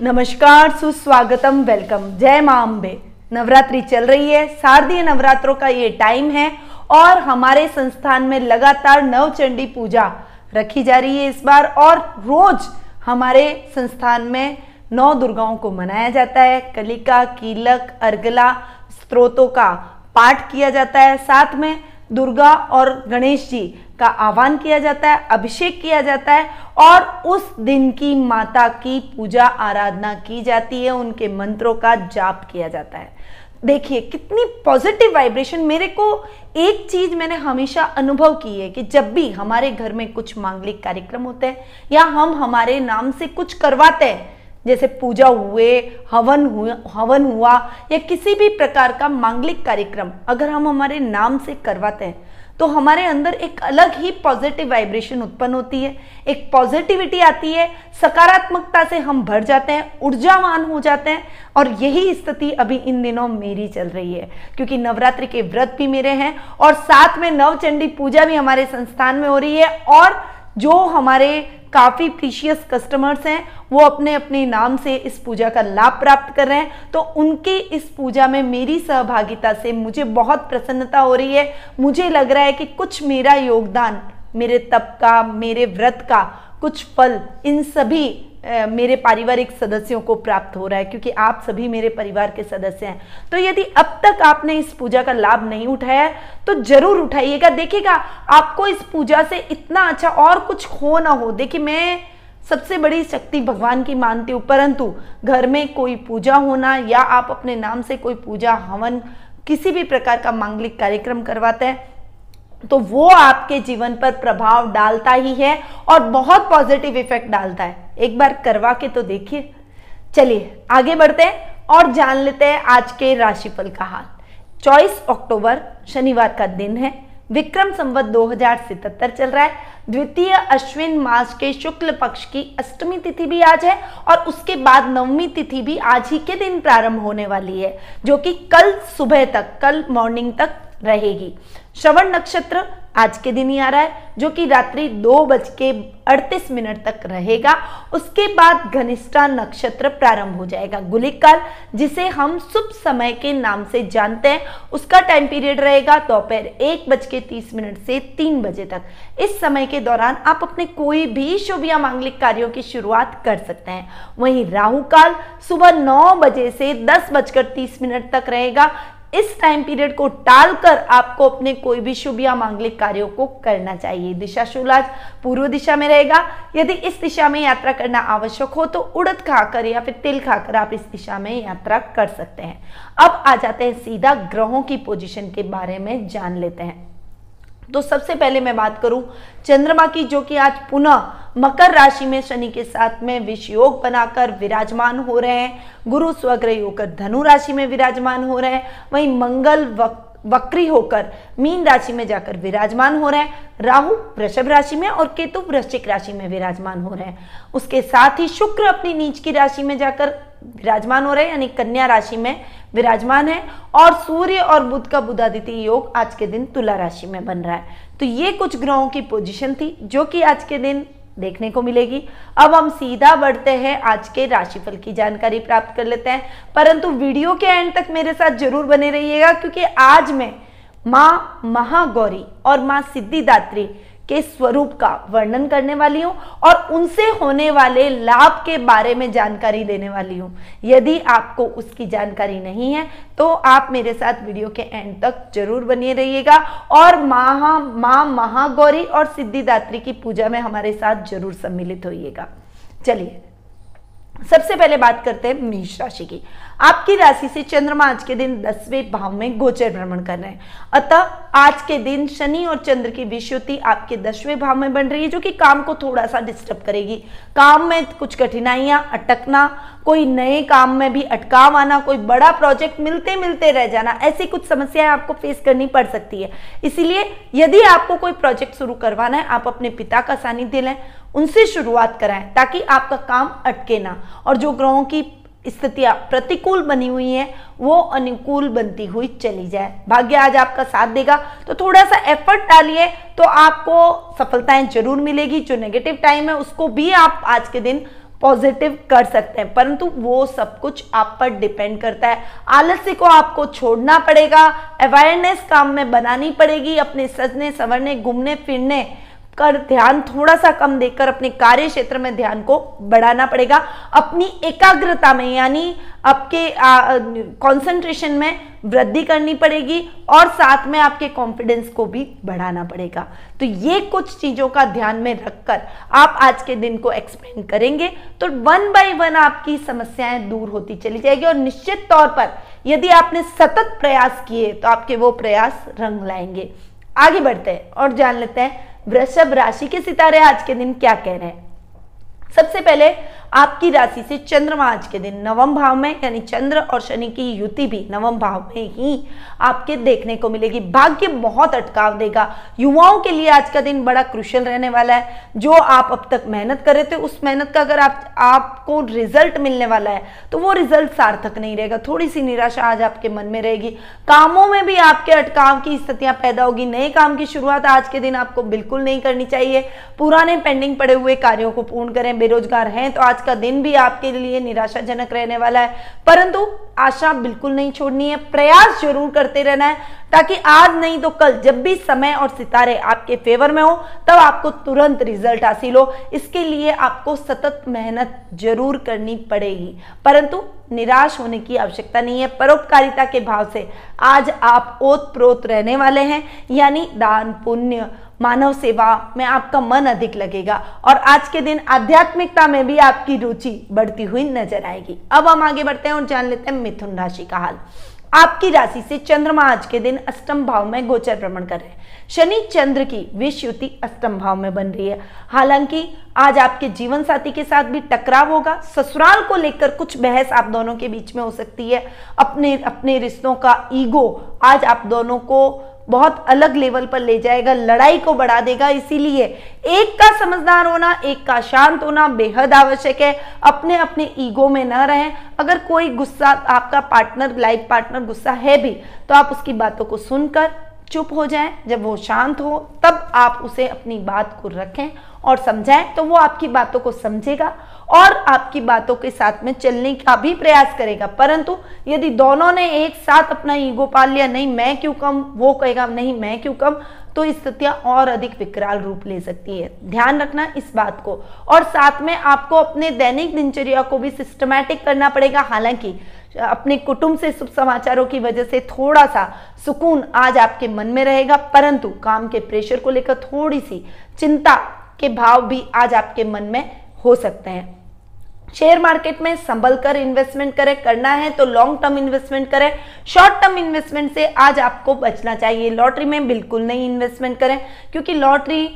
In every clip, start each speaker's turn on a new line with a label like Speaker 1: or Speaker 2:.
Speaker 1: नमस्कार, सुस्वागतम वेलकम जय माँ अम्बे नवरात्रि चल रही है। शारदीय नवरात्रों का ये टाइम है और हमारे संस्थान में लगातार नवचंडी पूजा रखी जा रही है इस बार और रोज हमारे संस्थान में नौ दुर्गाओं को मनाया जाता है। कलिका, कीलक, अर्गला, स्त्रोतों का पाठ किया जाता है। साथ में दुर्गा और गणेश जी का आह्वान किया जाता है, अभिषेक किया जाता है और उस दिन की माता की पूजा आराधना की जाती है, उनके मंत्रों का जाप किया जाता है। देखिए, कितनी पॉजिटिव वाइब्रेशन मेरे को एक चीज़ मैंने हमेशा अनुभव की है कि जब भी हमारे घर में कुछ मांगलिक कार्यक्रम होते हैं या हम हमारे नाम से कुछ करवाते हैं जैसे पूजा हुए, हवन हुआ हवन हुआ, या किसी भी प्रकार का मांगलिक कार्यक्रम अगर हम हमारे नाम से करवाते हैं तो हमारे अंदर एक अलग ही पॉजिटिव वाइब्रेशन उत्पन्न होती है। एक पॉजिटिविटी आती है, सकारात्मकता से हम भर जाते हैं, ऊर्जावान हो जाते हैं, और यही स्थिति अभी इन दिनों मेरी चल रही है। क्योंकि नवरात्रि के व्रत भी मेरे हैं, और साथ में नवचंडी पूजा भी हमारे संस्थान में हो रही है, और जो हमारे काफ़ी प्रीशियस कस्टमर्स हैं, वो अपने अपने नाम से इस पूजा का लाभ प्राप्त कर रहे हैं। तो उनके इस पूजा में मेरी सहभागिता से मुझे बहुत प्रसन्नता हो रही है। मुझे लग रहा है कि कुछ मेरा योगदान, मेरे तप का, मेरे व्रत का, कुछ फल, इन सभी मेरे पारिवारिक सदस्यों को प्राप्त हो रहा है, क्योंकि आप सभी मेरे परिवार के सदस्य हैं। तो यदि अब तक आपने इस पूजा का लाभ नहीं उठाया तो ज़रूर उठाइएगा। देखिएगा, आपको इस पूजा से इतना अच्छा और कुछ हो ना हो। देखिए, मैं सबसे बड़ी शक्ति भगवान की मानती हूँ, परंतु घर में कोई पूजा होना या आप अपने नाम से कोई पूजा हवन किसी भी प्रकार का मांगलिक कार्यक्रम करवाते हैं तो वो आपके जीवन पर प्रभाव डालता ही है और बहुत पॉजिटिव इफ़ेक्ट डालता है। एक बार करवा के तो देखिए। चलिए, आगे बढ़ते हैं और जान लेते हैं आज के राशिफल का हाल। 24 अक्टूबर शनिवार का दिन है। विक्रम संवत दो चल रहा है। द्वितीय अश्विन मास के शुक्ल पक्ष की अष्टमी तिथि भी आज है और उसके बाद नवमी तिथि भी आज ही के दिन प्रारंभ होने वाली है, जो कि कल सुबह तक, कल मॉर्निंग तक रहेगी। श्रवण नक्षत्र आज के दिन ही आ रहा है, जो कि रात्रि दो बज के अड़तीस मिनट तक रहेगा। उसके बाद घनिष्ठा नक्षत्र प्रारंभ हो जाएगा। गुलिक काल जिसे हम शुभ समय के नाम से जानते हैं, उसका टाइम पीरियड रहेगा दोपहर एक बज के तीस मिनट से तीन बजे तक। इस समय के दौरान आप अपने कोई भी शुभ या मांगलिक कार्यों की शुरुआत कर सकते हैं। वहीं राहु काल सुबह नौ बजे से दस बजकर तीस मिनट तक रहेगा। इस टाइम पीरियड को टालकर आपको अपने कोई भी शुभ या मांगलिक कार्यों को करना चाहिए। दिशा शुलाज पूर्व दिशा में रहेगा। यदि इस दिशा में यात्रा करना आवश्यक हो तो उड़द खाकर या फिर तिल खाकर आप इस दिशा में यात्रा कर सकते हैं। अब आ जाते हैं सीधा ग्रहों की पोजिशन के बारे में जान लेते हैं। तो सबसे पहले मैं बात करूँ चंद्रमा की, जो कि आज पुनः मकर राशि में शनि के साथ में विष योग बनाकर विराजमान हो रहे हैं। गुरु स्वग्रह होकर धनु राशि में विराजमान हो रहे हैं। वहीं मंगल वक्त वक्री होकर मीन राशि में जाकर विराजमान हो रहे हैं। राहु वृषभ राशि में और केतु वृश्चिक राशि में विराजमान हो रहे हैं। उसके साथ ही शुक्र अपनी नीच की राशि में जाकर विराजमान हो रहे हैं, यानी कन्या राशि में विराजमान है और सूर्य और बुध का बुधादित्य योग आज के दिन तुला राशि में बन रहा है। तो ये कुछ ग्रहों की पोजिशन थी, जो कि आज के दिन देखने को मिलेगी। अब हम सीधा बढ़ते हैं। आज के राशिफल की जानकारी प्राप्त कर लेते हैं। परंतु वीडियो के एंड तक मेरे साथ ज़रूर बने रहिएगा, क्योंकि आज मैं माँ महागौरी और माँ सिद्धिदात्री के स्वरूप का वर्णन करने वाली हूँ और उनसे होने वाले लाभ के बारे में जानकारी देने वाली हूँ। यदि आपको उसकी जानकारी नहीं है तो आप मेरे साथ वीडियो के एंड तक ज़रूर बनिए रहिएगा और महा, माँ महागौरी और सिद्धिदात्री की पूजा में हमारे साथ ज़रूर सम्मिलित होइएगा। चलिए, सबसे पहले बात करते हैं मेष राशि की। आपकी राशि से चंद्रमा आज के दिन दसवें भाव में गोचर भ्रमण कर रहे हैं। अतः आज के दिन शनि और चंद्र की विश्युति आपके दसवें भाव में बन रही है, जो कि काम को थोड़ा सा डिस्टर्ब करेगी। काम में कुछ कठिनाइयाँ अटकना, कोई नए काम में भी अटकाव आना, कोई बड़ा प्रोजेक्ट मिलते मिलते रह जाना, ऐसी कुछ समस्याएँ आपको फेस करनी पड़ सकती है। इसीलिए यदि आपको कोई प्रोजेक्ट शुरू करवाना है, आप अपने पिता का सानिध्य लें, उनसे शुरुआत कराएँ, ताकि आपका काम अटके ना। और जो ग्रहों की स्थितियाँ प्रतिकूल बनी हुई हैं, वो अनुकूल बनती हुई चली जाए। भाग्य आज आपका साथ देगा तो थोड़ा सा एफर्ट डालिए तो आपको सफलताएँ ज़रूर मिलेगी। जो नेगेटिव टाइम है, उसको भी आप आज के दिन पॉजिटिव कर सकते हैं। परंतु वो सब कुछ आप पर डिपेंड करता है। आलस्य को आपको छोड़ना पड़ेगा अवेयरनेस काम में बनानी पड़ेगी, अपने सजने, संवरने, घूमने, फिरने। कर ध्यान थोड़ा सा कम देकर अपने कार्य क्षेत्र में ध्यान को बढ़ाना पड़ेगा। अपनी एकाग्रता में, यानी आपके कंसंट्रेशन में वृद्धि करनी पड़ेगी और साथ में आपके कॉन्फिडेंस को भी बढ़ाना पड़ेगा। तो ये कुछ चीज़ों का ध्यान में रखकर आप आज के दिन को एक्सप्लेन करेंगे। तो वन बाय वन आपकी समस्याएँ दूर होती चली जाएगी और निश्चित तौर पर यदि आपने सतत प्रयास किए तो आपके वो प्रयास रंग लाएँगे। आगे बढ़ते हैं और जान लेते हैं वृषभ राशि के सितारे आज के दिन क्या कह रहे हैं? सबसे पहले आपकी राशि से चंद्रमा आज के दिन नवम भाव में, यानी चंद्र और शनि की युति भी नवम भाव में ही आपके देखने को मिलेगी। भाग्य बहुत अटकाव देगा। युवाओं के लिए आज का दिन बड़ा क्रुशल रहने वाला है। जो आप अब तक मेहनत कर रहे थे, उस मेहनत का अगर आप, आपको रिज़ल्ट मिलने वाला है तो वो रिज़ल्ट सार्थक नहीं रहेगा। थोड़ी सी निराशा आज आपके मन में रहेगी। कामों में भी आपके अटकाव की स्थितियाँ पैदा होगी। नए काम की शुरुआत आज के दिन आपको बिल्कुल नहीं करनी चाहिए। पुराने पेंडिंग पड़े हुए कार्यों को पूर्ण करें। बेरोजगार हैं तो आज का दिन भी आपके लिए निराशाजनक रहने वाला है। परंतु आशा बिल्कुल नहीं छोड़नी है। प्रयास ज़रूर करते रहना है, ताकि आज नहीं तो कल जब भी समय और सितारे आपके फेवर में हो, तब आपको तुरंत रिज़ल्ट हासिल हो। इसके लिए आपको सतत मेहनत ज़रूर करनी पड़ेगी। परंतु निराश होने की आवश्यकता नहीं है। परोपकारिता के भाव से आज आप ओत प्रोत रहने वाले हैं, यानी दान पुण्य। मानव सेवा में आपका मन अधिक लगेगा और आज के दिन आध्यात्मिकता में भी आपकी रुचि बढ़ती हुई नज़र आएगी। अब हम आगे बढ़ते हैं और जान लेते हैं मिथुन राशि का हाल। आपकी राशि से चंद्रमा आज के दिन अष्टम भाव में गोचर भ्रमण कर रहे हैं। शनि चंद्र की विश्युति अष्टम भाव में बन रही है। हालाँकि आज आपके जीवन साथी के साथ भी टकराव होगा। ससुराल को लेकर कुछ बहस आप दोनों के बीच में हो सकती है। अपने अपने रिश्तों का ईगो आज आप दोनों को बहुत अलग लेवल पर ले जाएगा, लड़ाई को बढ़ा देगा। इसीलिए एक का समझदार होना, एक का शांत होना बेहद आवश्यक है। अपने अपने ईगो में ना रहें। अगर कोई गुस्सा, आपका पार्टनर, लाइफ पार्टनर गुस्सा है भी तो आप उसकी बातों को सुनकर चुप हो जाए। जब वो शांत हो, तब आप उसे अपनी बात को रखें और समझाएँ तो वो आपकी बातों को समझेगा और आपकी बातों के साथ में चलने का भी प्रयास करेगा। परंतु यदि दोनों ने एक साथ अपना ईगो पाल लिया, नहीं, मैं क्यों कम? वो कहेगा, नहीं, मैं क्यों कम? तो स्थितियाँ और अधिक विकराल रूप ले सकती है। ध्यान रखना इस बात को। और साथ में आपको अपने दैनिक दिनचर्या को भी सिस्टमैटिक करना पड़ेगा। हालाँकि, अपने कुटुंब से शुभ समाचारों की वजह से थोड़ा सा सुकून आज आपके मन में रहेगा, परंतु काम के प्रेशर को लेकर थोड़ी सी चिंता के भाव भी आज आपके मन में हो सकते हैं। शेयर मार्केट में संभल कर इन्वेस्टमेंट करें, करना है तो लॉन्ग टर्म इन्वेस्टमेंट करें। शॉर्ट टर्म इन्वेस्टमेंट से आज आपको बचना चाहिए। लॉटरी में बिल्कुल नहीं इन्वेस्टमेंट करें, क्योंकि लॉटरी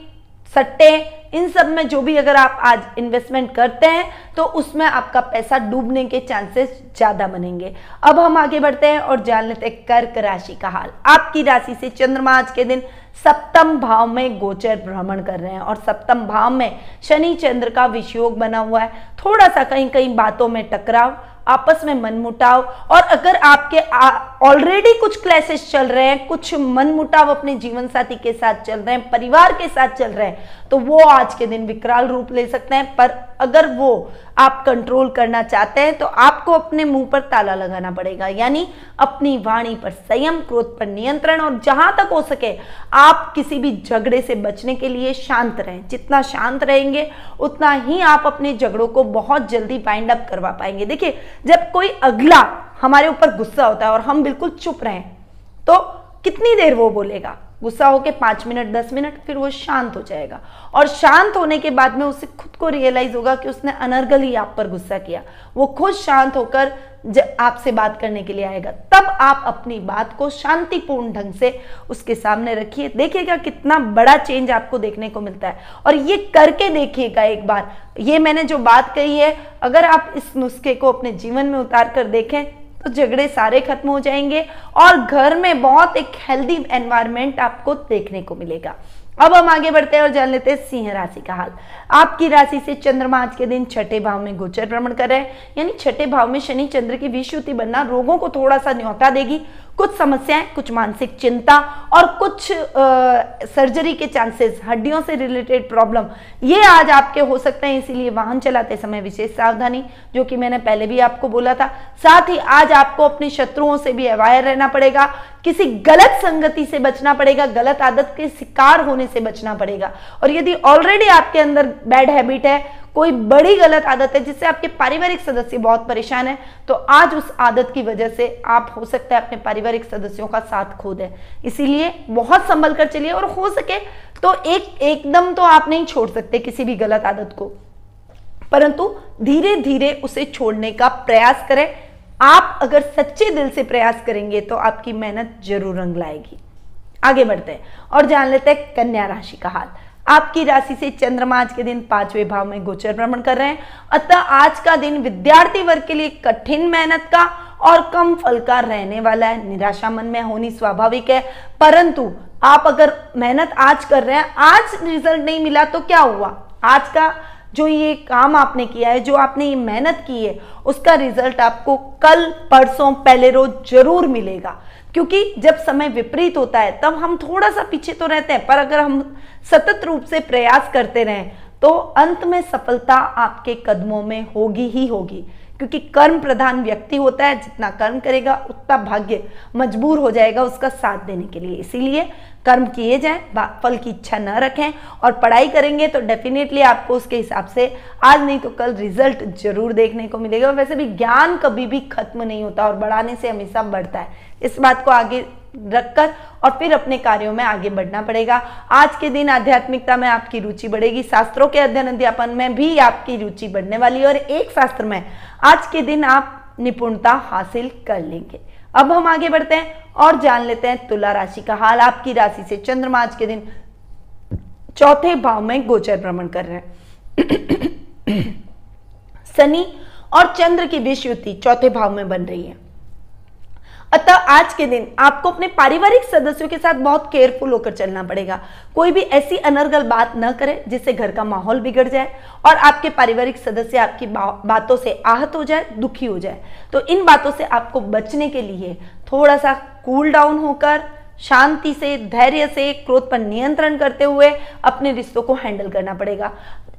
Speaker 1: सट्टे इन सब में जो भी अगर आप आज इन्वेस्टमेंट करते हैं तो उसमें आपका पैसा डूबने के चांसेस ज़्यादा बनेंगे। अब हम आगे बढ़ते हैं और जान लेते हैं कर्क राशि का हाल। आपकी राशि से चंद्रमा आज के दिन सप्तम भाव में गोचर भ्रमण कर रहे हैं और सप्तम भाव में शनि चंद्र का विषयोग बना हुआ है। थोड़ा सा कहीं कहीं बातों में टकराव, आपस में मनमुटाव और अगर आपके ऑलरेडी कुछ क्लैसेस चल रहे हैं, कुछ मनमुटाव अपने जीवन साथी के साथ चल रहे हैं, परिवार के साथ चल रहे हैं तो वो आज के दिन विकराल रूप ले सकते हैं, पर अगर वो आप कंट्रोल करना चाहते हैं तो आपको अपने मुँह पर ताला लगाना पड़ेगा, यानी अपनी वाणी पर, संयम क्रोध पर नियंत्रण, और जहाँ तक हो सके आप किसी भी झगड़े से बचने के लिए शांत रहें। जितना शांत रहेंगे, उतना ही आप अपने झगड़ों को बहुत जल्दी बाइंड अप करवा पाएँगे। देखिए, जब कोई अगला हमारे ऊपर गुस्सा होता है और हम बिल्कुल चुप रहें। तो कितनी देर वो बोलेगा? गुस्सा होके पाँच मिनट, दस मिनट, फिर वो शांत हो जाएगा। और शांत होने के बाद में उसे खुद को रियलाइज़ होगा कि उसने अनर्गल ही आप पर गुस्सा किया। वो खुद शांत होकर आपसे बात करने के लिए आएगा। तब आप अपनी बात को शांतिपूर्ण ढंग से उसके सामने रखिए। देखिएगा कितना बड़ा चेंज आपको देखने को मिलता है। और ये करके देखिएगा एक बार। ये मैंने जो बात कही है, अगर आप इस नुस्खे को अपने जीवन में उतार कर देखें तो झगड़े सारे खत्म हो जाएँगे और घर में बहुत एक हेल्दी एनवायरमेंट आपको देखने को मिलेगा। अब हम आगे बढ़ते हैं और जान लेते हैं सिंह राशि का हाल। आपकी राशि से चंद्रमा आज के दिन छठे भाव में गोचर भ्रमण कर रहे हैं। यानी छठे भाव में शनि चंद्र की विश्वति बनना रोगों को थोड़ा सा न्योता देगी। कुछ समस्याएँ कुछ मानसिक चिंता और कुछ आ, सर्जरी के चांसेस हड्डियों से रिलेटेड प्रॉब्लम ये आज आपके हो सकते हैं। इसीलिए वाहन चलाते समय विशेष सावधानी जो कि मैंने पहले भी आपको बोला था। साथ ही आज आपको अपने शत्रुओं से भी अवायर रहना पड़ेगा। किसी गलत संगति से बचना पड़ेगा, गलत आदत के शिकार होने से बचना पड़ेगा। और यदि ऑलरेडी आपके अंदर बैड हैबिट है, कोई बड़ी गलत आदत है जिससे आपके पारिवारिक सदस्य बहुत परेशान है तो आज उस आदत की वजह से आप हो सकता है अपने पारिवारिक सदस्यों का साथ खो दें। इसीलिए बहुत संभल कर चलिए और हो सके तो एक, एकदम तो आप नहीं छोड़ सकते किसी भी गलत आदत को। परंतु धीरे धीरे उसे छोड़ने का प्रयास करें। आप अगर सच्चे दिल से प्रयास करेंगे तो आपकी मेहनत ज़रूर रंग लाएगी आगे बढ़ते हैं और जान लेते हैं कन्या राशि का हाल। आपकी राशि से चंद्रमा आज के दिन पाँचवें भाव में गोचर भ्रमण कर रहे हैं। अतः आज का दिन विद्यार्थी वर्ग के लिए कठिन मेहनत का और कम फल का रहने वाला है। निराशा मन में होनी स्वाभाविक है, परंतु आप अगर मेहनत आज कर रहे हैं, आज रिज़ल्ट नहीं मिला तो क्या हुआ? आज का जो ये काम आपने किया है, जो आपने ये मेहनत की है, उसका रिज़ल्ट आपको कल, परसों, पहले रोज ज़रूर मिलेगा। क्योंकि जब समय विपरीत होता है, तब हम थोड़ा सा पीछे तो रहते हैं, पर अगर हम सतत रूप से प्रयास करते रहें तो अंत में सफलता आपके कदमों में होगी ही होगी। क्योंकि कर्म प्रधान व्यक्ति होता है, जितना कर्म करेगा, उतना भाग्य मजबूर हो जाएगा उसका साथ देने के लिए। इसीलिए कर्म किए जाएँ फल की इच्छा न रखें और पढ़ाई करेंगे तो डेफिनेटली आपको उसके हिसाब से आज नहीं तो कल रिज़ल्ट ज़रूर देखने को मिलेगा। वैसे भी ज्ञान कभी भी खत्म नहीं होता और बढ़ाने से हमेशा बढ़ता है। इस बात को आगे रखकर और फिर अपने कार्यों में आगे बढ़ना पड़ेगा। आज के दिन आध्यात्मिकता में आपकी रुचि बढ़ेगी। शास्त्रों के अध्ययन अध्यापन में भी आपकी रुचि बढ़ने वाली है और एक शास्त्र में आज के दिन आप निपुणता हासिल कर लेंगे। अब हम आगे बढ़ते हैं और जान लेते हैं तुला राशि का हाल। आपकी राशि से चंद्रमा आज के दिन चौथे भाव में गोचर भ्रमण कर रहे हैं। शनि और चंद्र की विश्वति चौथे भाव में बन रही है। अतः आज के दिन आपको अपने पारिवारिक सदस्यों के साथ बहुत केयरफुल होकर चलना पड़ेगा। कोई भी ऐसी अनर्गल बात न करे जिससे घर का माहौल बिगड़ जाए और आपके पारिवारिक सदस्य आपकी बातों से आहत हो जाए, दुखी हो जाए। तो इन बातों से आपको बचने के लिए थोड़ा सा कूल डाउन होकर, शांति से, धैर्य से, क्रोध पर नियंत्रण करते हुए अपने रिश्तों को हैंडल करना पड़ेगा।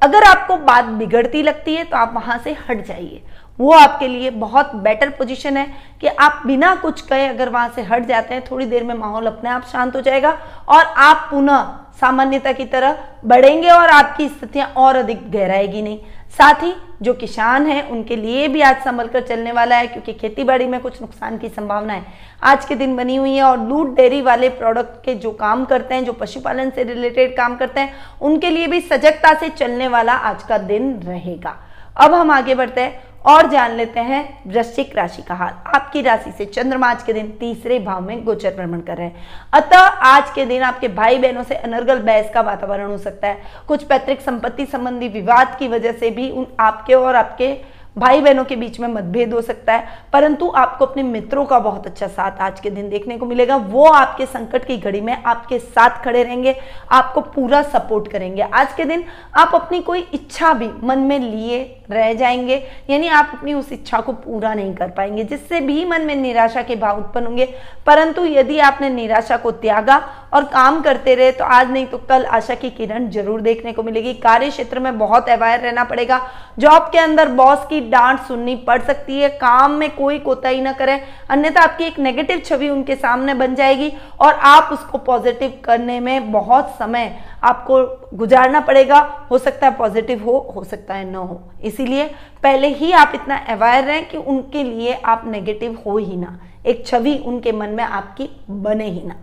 Speaker 1: अगर आपको बात बिगड़ती लगती है तो आप वहाँ से हट जाइए। वो आपके लिए बहुत बेटर पोजीशन है कि आप बिना कुछ कहे अगर वहाँ से हट जाते हैं, थोड़ी देर में माहौल अपने आप शांत हो जाएगा और आप पुनः सामान्यता की तरह बढ़ेंगे और आपकी स्थितियाँ और अधिक गहराएगी नहीं। साथ ही जो किसान हैं, उनके लिए भी आज संभल कर चलने वाला है क्योंकि खेती बाड़ी में कुछ नुकसान की संभावना है। आज के दिन बनी हुई है और दूध, डेयरी वाले प्रोडक्ट के जो काम करते हैं, जो पशुपालन से रिलेटेड काम करते हैं, उनके लिए भी सजगता से चलने वाला आज का दिन रहेगा। अब हम आगे बढ़ते हैं। और जान लेते हैं वृश्चिक राशि का हाल। आपकी राशि से चंद्रमा आज के दिन तीसरे भाव में गोचर भ्रमण कर रहे हैं। अतः आज के दिन आपके भाई बहनों से अनर्गल बहस का वातावरण हो सकता है। कुछ पैतृक संपत्ति संबंधी विवाद की वजह से भी उन आपके और आपके भाई बहनों के बीच में मतभेद हो सकता है। परंतु आपको अपने मित्रों का बहुत अच्छा साथ आज के दिन देखने को मिलेगा। वो आपके संकट की घड़ी में आपके साथ खड़े रहेंगे। आपको पूरा सपोर्ट करेंगे। आज के दिन आप अपनी कोई इच्छा भी मन में लिए रह जाएँगे। यानी आप अपनी उस इच्छा को पूरा नहीं कर पाएँगे, जिससे भी मन में निराशा के भाव उत्पन्न होंगे। परंतु यदि आपने निराशा को त्यागा और काम करते रहे तो आज नहीं तो कल आशा की किरण ज़रूर देखने को मिलेगी। कार्य क्षेत्र में बहुत अवायर रहना पड़ेगा। जॉब के अंदर बॉस की डांट सुननी पड़ सकती है। काम में कोई कोताही ना करें। अन्यथा आपकी एक नेगेटिव छवि उनके सामने बन जाएगी और आप उसको पॉजिटिव करने में बहुत समय आपको गुजारना पड़ेगा, हो सकता है पॉजिटिव हो हो सकता है न हो। इसीलिए पहले ही आप इतना अवेयर रहें कि उनके लिए आप नेगेटिव हो ही ना। एक छवि उनके मन में आपकी बने ही ना।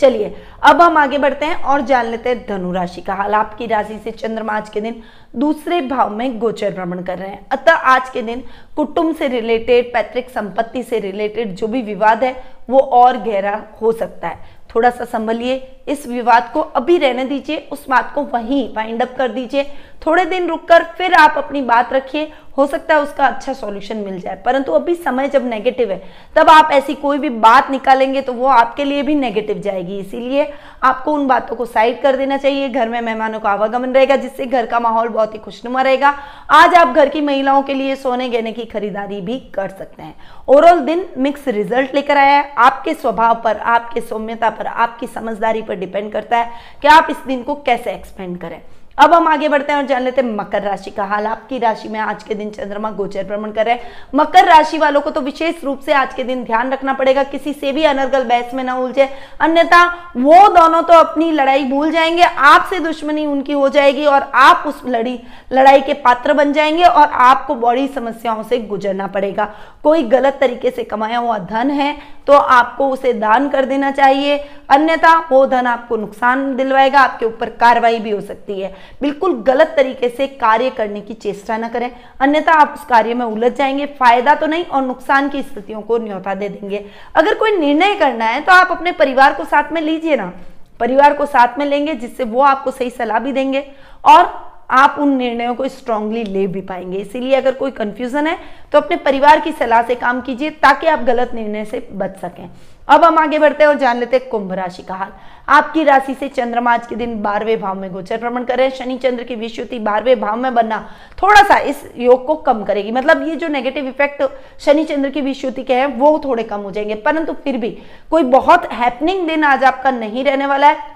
Speaker 1: चलिए, अब हम आगे बढ़ते हैं और जान लेते हैं धनु राशि का हाल। आपकी राशि से चंद्रमा आज के दिन दूसरे भाव में गोचर भ्रमण कर रहे हैं। अतः आज के दिन कुटुंब से रिलेटेड पैतृक संपत्ति से रिलेटेड जो भी विवाद है, वो और गहरा हो सकता है। थोड़ा सा संभलिए, इस विवाद को अभी रहने दीजिए, उस बात को वहीं वाइंड अप कर दीजिए। थोड़े दिन रुककर फिर आप अपनी बात रखिए हो सकता है उसका अच्छा सॉल्यूशन मिल जाए। परंतु अभी समय जब नेगेटिव है, तब आप ऐसी कोई भी बात निकालेंगे तो वो आपके लिए भी नेगेटिव जाएगी। इसीलिए आपको उन बातों को साइड कर देना चाहिए। घर में मेहमानों का आवागमन रहेगा, जिससे घर का माहौल बहुत ही खुशनुमा रहेगा। आज आप घर की महिलाओं के लिए सोने, गहने की खरीदारी भी कर सकते हैं। ओवरऑल दिन मिक्स रिज़ल्ट लेकर आया है। आपके स्वभाव पर, आपके सौम्यता पर, आपकी समझदारी पर डिपेंड करता है कि आप इस दिन को कैसे एक्सपेंड करें। अब हम आगे बढ़ते हैं और जान लेते हैं मकर राशि का हाल। आपकी राशि में आज के दिन चंद्रमा गोचर भ्रमण कर रहे हैं। मकर राशि वालों को तो विशेष रूप से आज के दिन ध्यान रखना पड़ेगा। किसी से भी अनर्गल बहस में ना उलझे। अन्यथा वो दोनों तो अपनी लड़ाई भूल जाएँगे। आपसे दुश्मनी उनकी हो जाएगी और आप उस लड़ी, लड़ाई के पात्र बन जाएँगे और आपको बड़ी समस्याओं से गुजरना पड़ेगा। कोई गलत तरीके से कमाया हुआ धन है तो आपको उसे दान कर देना चाहिए। अन्यथा वो धन आपको नुकसान दिलवाएगा, आपके ऊपर कार्रवाई भी हो सकती है। बिल्कुल गलत तरीके से कार्य करने की चेष्टा ना करें। अन्यथा आप उस कार्य में उलझ जाएँगे, फ़ायदा तो नहीं और नुकसान की स्थितियों को न्योता दे देंगे। अगर कोई निर्णय करना है तो आप अपने परिवार को साथ में लीजिए ना। परिवार को साथ में लेंगे, जिससे वो आपको सही सलाह भी देंगे। और आप उन निर्णयों को स्ट्रांगली ले भी पाएँगे। इसीलिए अगर कोई कंफ्यूजन है तो अपने परिवार की सलाह से काम कीजिए ताकि आप गलत निर्णय से बच सकें। अब हम आगे बढ़ते हैं और जान लेते हैं कुंभ राशि का हाल। आपकी राशि से चंद्रमा आज के दिन बारहवें भाव में गोचर भ्रमण करे शनि चंद्र की विश्वति बारहवें भाव में बनना थोड़ा सा इस योग को कम करेगी। मतलब ये जो नेगेटिव इफ़ेक्ट शनि चंद्र की विश्वति के हैं, वो थोड़े कम हो जाएँगे। परंतु फिर भी कोई बहुत हैपनिंग दिन आज आपका नहीं रहने वाला है।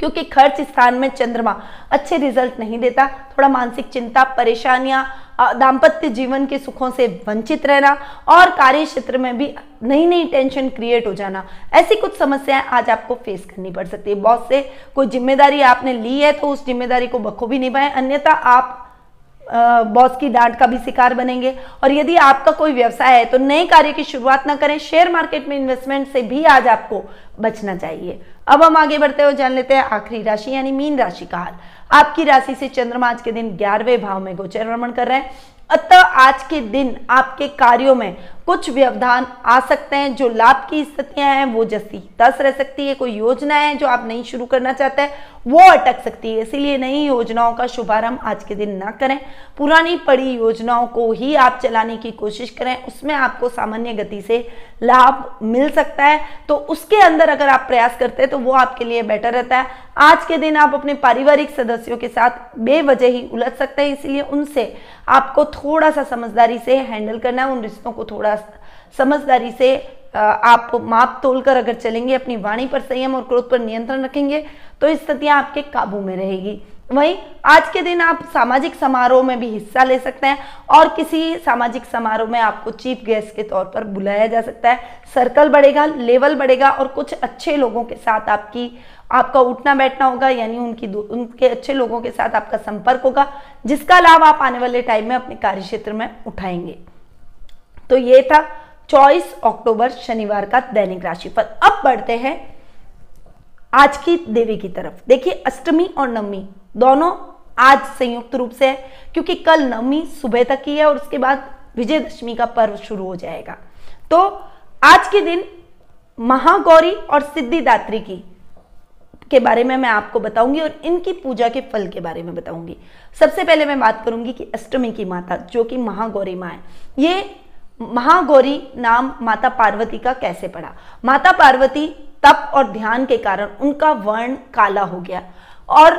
Speaker 1: क्योंकि खर्च स्थान में चंद्रमा अच्छे रिज़ल्ट नहीं देता। थोड़ा मानसिक चिंता, परेशानियाँ दाम्पत्य जीवन के सुखों से वंचित रहना और कार्य क्षेत्र में भी नई नई टेंशन क्रिएट हो जाना। ऐसी कुछ समस्याएँ आज आपको फेस करनी पड़ सकती है। बॉस से कोई ज़िम्मेदारी आपने ली है तो उस ज़िम्मेदारी को बखूबी निभाएँ। अन्यथा आप बॉस की डांट का भी शिकार बनेंगे। और यदि आपका कोई व्यवसाय है तो नए कार्य की शुरुआत ना करें। शेयर मार्केट में इन्वेस्टमेंट से भी आज आपको बचना चाहिए। अब हम आगे बढ़ते हुए जान लेते हैं आखिरी राशि, यानी मीन राशि का हाल। आपकी राशि से चंद्रमा आज के दिन ग्यारहवें भाव में गोचर भ्रमण कर रहे हैं। अतः आज के दिन आपके कार्यों में कुछ व्यवधान आ सकते हैं, जो लाभ की स्थितियाँ हैं, वो जैसी दस रह सकती है, कोई योजना है जो आप नहीं शुरू करना चाहते हैं, वो अटक सकती है। इसीलिए नई योजनाओं का शुभारंभ आज के दिन ना करें। पुरानी पड़ी योजनाओं को ही आप चलाने की कोशिश करें। उसमें आपको सामान्य गति से लाभ मिल सकता है। तो उसके अंदर अगर आप प्रयास करते हैं तो वो आपके लिए बेटर रहता है। आज के दिन आप अपने पारिवारिक सदस्यों के साथ बेवजह ही उलझ सकते हैं। इसलिए उनसे आपको थोड़ा सा समझदारी से हैंडल करना है, उन रिश्तों को थोड़ा समझदारी से आप माप तोलकर अगर चलेंगे, अपनी वाणी पर संयम और क्रोध पर नियंत्रण रखेंगे तो स्थितियाँ आपके काबू में रहेगी। वहीं आज के दिन आप सामाजिक समारोह में भी हिस्सा ले सकते हैं और किसी सामाजिक समारोह में आपको चीफ गेस्ट के तौर पर बुलाया जा सकता है। सर्कल बढ़ेगा, लेवल बढ़ेगा और कुछ अच्छे लोगों के साथ आपकी, आपका उठना बैठना होगा, यानी उनकी उनके अच्छे लोगों के साथ आपका संपर्क होगा, जिसका लाभ आप आने वाले टाइम में अपने कार्य क्षेत्र में उठाएँगे। तो ये था 24 अक्टूबर शनिवार का दैनिक राशिफल। अब बढ़ते हैं आज की देवी की तरफ़। देखिए, अष्टमी और नवमी दोनों आज संयुक्त रूप से है, क्योंकि कल नवमी सुबह तक ही है और उसके बाद विजयदशमी का पर्व शुरू हो जाएगा। तो आज के दिन महागौरी और सिद्धिदात्री की के बारे में मैं आपको बताऊँगी और इनकी पूजा के फल के बारे में बताऊँगी। सबसे पहले मैं बात करूँगी कि अष्टमी की माता, जो कि महागौरी माँ है, ये महागौरी नाम माता पार्वती का कैसे पड़ा? माता पार्वती तप और ध्यान के कारण उनका वर्ण काला हो गया और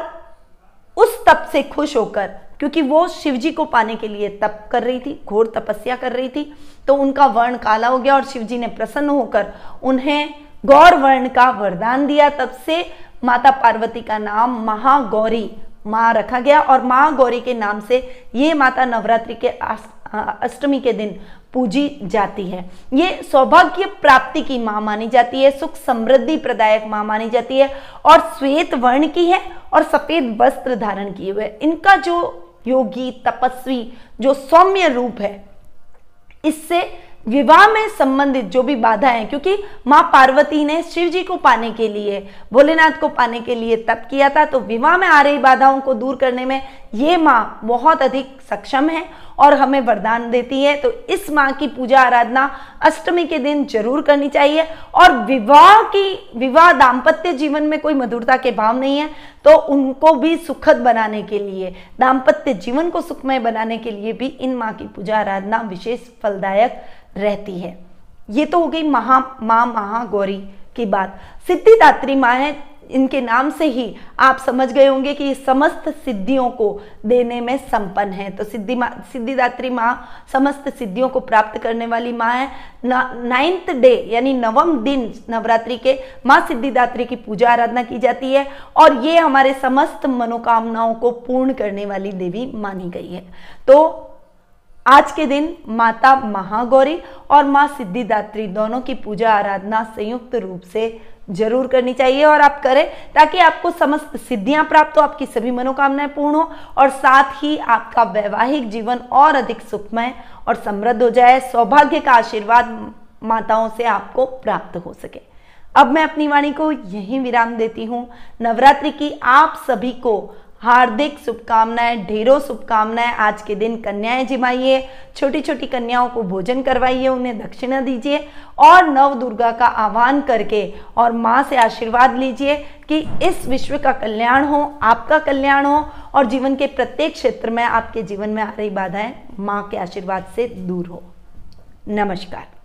Speaker 1: उस तप से खुश होकर, क्योंकि वो शिवजी को पाने के लिए तप कर रही थी, घोर तपस्या कर रही थी तो उनका वर्ण काला हो गया और शिवजी ने प्रसन्न होकर उन्हें गौर वर्ण का वरदान दिया। तब से माता पार्वती का नाम महागौरी माँ रखा गया और महागौरी के नाम से ये माता नवरात्रि के अष्टमी के दिन पूजी जाती है। ये सौभाग्य प्राप्ति की माँ मानी जाती है, सुख समृद्धि प्रदायक माँ मानी जाती है और श्वेत वर्ण की है और सफ़ेद वस्त्र धारण किए हुए। इनका जो योगी, तपस्वी, जो सौम्य रूप है, इससे विवाह में संबंधित जो भी बाधा है, क्योंकि माँ पार्वती ने शिव जी को पाने के लिए, भोलेनाथ को पाने के लिए तप किया था तो विवाह में आ रही बाधाओं को दूर करने में ये माँ बहुत अधिक सक्षम है और हमें वरदान देती है। तो इस माँ की पूजा आराधना अष्टमी के दिन ज़रूर करनी चाहिए और विवाह की, विवाह दाम्पत्य जीवन में कोई मधुरता के भाव नहीं है। तो उनको भी सुखद बनाने के लिए, दाम्पत्य जीवन को सुखमय बनाने के लिए भी इन माँ की पूजा आराधना विशेष फलदायक रहती है। ये तो हो गई महा, माँ महागौरी की बात। सिद्धिदात्री माँ है इनके नाम से ही आप समझ गए होंगे कि समस्त सिद्धियों को देने में संपन्न है। तो सिद्धि माँ, सिद्धिदात्री माँ समस्त सिद्धियों को प्राप्त करने वाली माँ है। नाइन्थ डे यानी नवम दिन नवरात्रि के माँ सिद्धिदात्री की पूजा आराधना की जाती है और ये हमारे समस्त मनोकामनाओं को पूर्ण करने वाली देवी मानी गई है। तो आज के दिन माता महागौरी और माँ सिद्धिदात्री दोनों की पूजा आराधना संयुक्त रूप से ज़रूर करनी चाहिए और आप करें ताकि आपको समस्त सिद्धियाँ प्राप्त हो, आपकी सभी मनोकामनाएँ पूर्ण हो और साथ ही आपका वैवाहिक जीवन और अधिक सुखमय और समृद्ध हो जाए, सौभाग्य का आशीर्वाद माताओं से आपको प्राप्त हो सके। अब मैं अपनी वाणी को यहीं विराम देती हूँ। नवरात्रि की आप सभी को हार्दिक शुभकामनाएँ, ढेरों शुभकामनाएँ। आज के दिन कन्याएँ जिमाइए। छोटी छोटी कन्याओं को भोजन करवाइए, उन्हें दक्षिणा दीजिए और नव दुर्गा का आह्वान करके और माँ से आशीर्वाद लीजिए कि इस विश्व का कल्याण हो, आपका कल्याण हो और जीवन के प्रत्येक क्षेत्र में आपके जीवन में आ रही बाधाएँ माँ के आशीर्वाद से दूर हो। नमस्कार।